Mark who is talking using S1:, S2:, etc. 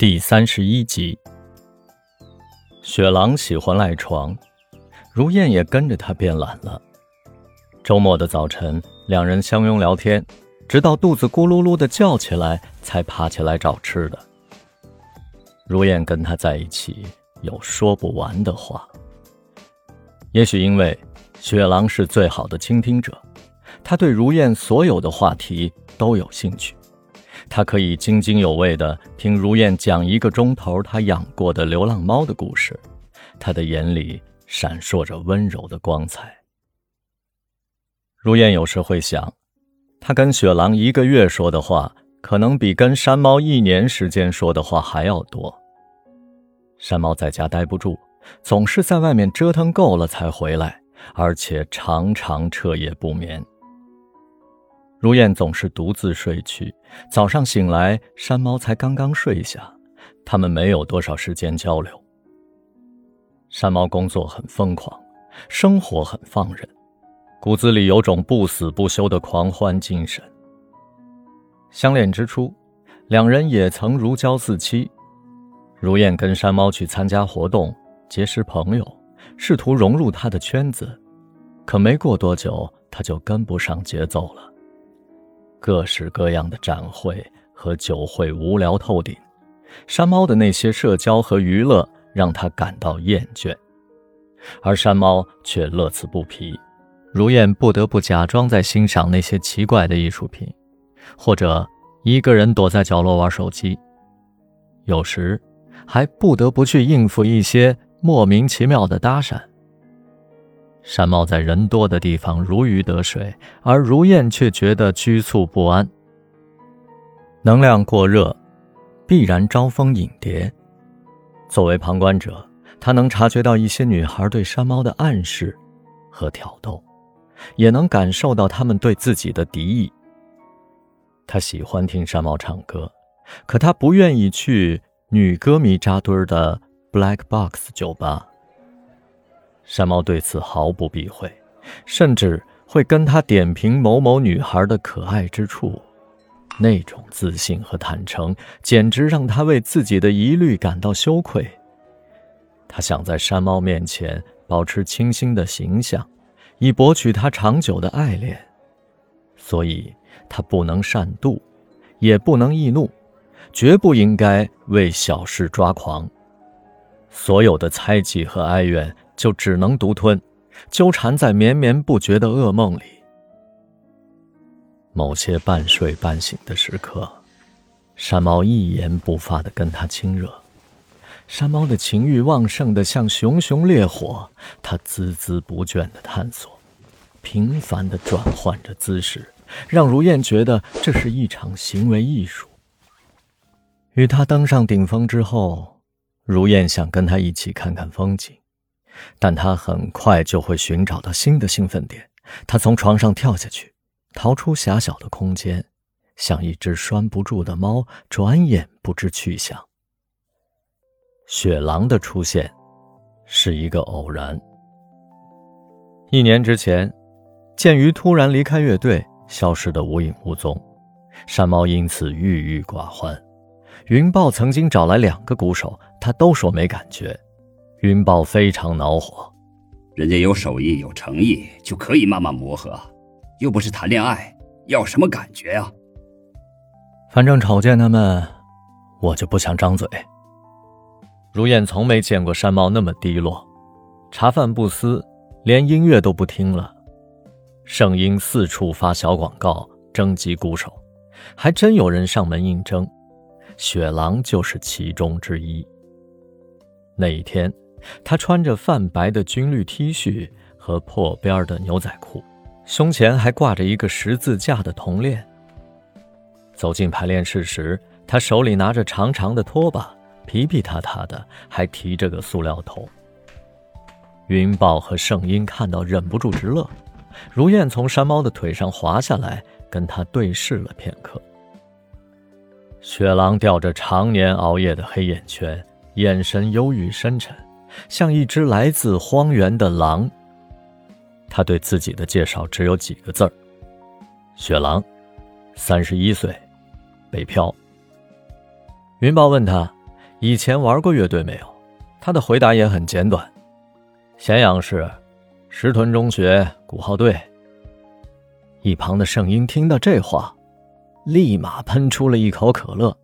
S1: 第三十一集，雪狼喜欢赖床，如燕也跟着他变懒了。周末的早晨，两人相拥聊天，直到肚子咕噜噜的叫起来，才爬起来找吃的。如燕跟他在一起有说不完的话。也许因为雪狼是最好的倾听者，他对如燕所有的话题都有兴趣。他可以津津有味地听如燕讲一个钟头他养过的流浪猫的故事，他的眼里闪烁着温柔的光彩。如燕有时会想，他跟雪狼一个月说的话，可能比跟山猫一年时间说的话还要多。山猫在家待不住，总是在外面折腾够了才回来，而且常常彻夜不眠。如燕总是独自睡去，早上醒来，山猫才刚刚睡下，他们没有多少时间交流。山猫工作很疯狂，生活很放任，骨子里有种不死不休的狂欢精神。相恋之初，两人也曾如胶似漆。如燕跟山猫去参加活动，结识朋友，试图融入他的圈子，可没过多久，他就跟不上节奏了。各式各样的展会和酒会无聊透顶，山猫的那些社交和娱乐让他感到厌倦，而山猫却乐此不疲。如燕不得不假装在欣赏那些奇怪的艺术品，或者一个人躲在角落玩手机，有时还不得不去应付一些莫名其妙的搭讪。山猫在人多的地方如鱼得水，而如燕却觉得局促不安。能量过热，必然招蜂引蝶。作为旁观者，他能察觉到一些女孩对山猫的暗示和挑逗，也能感受到他们对自己的敌意。他喜欢听山猫唱歌，可他不愿意去女歌迷扎堆的 Black Box 酒吧。山猫对此毫不避讳，甚至会跟他点评某某女孩的可爱之处。那种自信和坦诚，简直让他为自己的疑虑感到羞愧。他想在山猫面前保持清新的形象，以博取他长久的爱恋。所以，他不能善妒，也不能易怒，绝不应该为小事抓狂。所有的猜忌和哀怨。就只能独吞，纠缠在绵绵不绝的噩梦里。某些半睡半醒的时刻，山猫一言不发地跟他亲热。山猫的情欲旺盛的像熊熊烈火，它孜孜不倦地探索，频繁地转换着姿势，让如燕觉得这是一场行为艺术。与他登上顶峰之后，如燕想跟他一起看看风景。但他很快就会寻找到新的兴奋点。他从床上跳下去，逃出狭小的空间，像一只拴不住的猫，转眼不知去向。雪狼的出现是一个偶然。一年之前，剑鱼突然离开乐队，消失得无影无踪，山猫因此郁郁寡欢。云豹曾经找来两个鼓手，他都说没感觉。云豹非常恼火，
S2: 人家有手艺有诚意就可以慢慢磨合，又不是谈恋爱，要什么感觉啊？
S1: 反正瞅见他们，我就不想张嘴。如燕从没见过山猫那么低落，茶饭不思，连音乐都不听了。圣婴四处发小广告征集鼓手，还真有人上门应征，雪狼就是其中之一。那一天。他穿着泛白的军绿 T 恤和破边的牛仔裤，胸前还挂着一个十字架的铜链。走进排练室时，他手里拿着长长的拖把，皮皮塌塌的，还提着个塑料桶。云豹和圣婴看到忍不住直乐，如燕从山猫的腿上滑下来，跟他对视了片刻。雪狼吊着常年熬夜的黑眼圈，眼神忧郁深沉。像一只来自荒原的狼。他对自己的介绍只有几个字儿：“雪狼，三十一岁，北漂。”云豹问他：“以前玩过乐队没有？他的回答也很简短：咸阳市，石屯中学鼓号队。一旁的圣婴听到这话，立马喷出了一口可乐。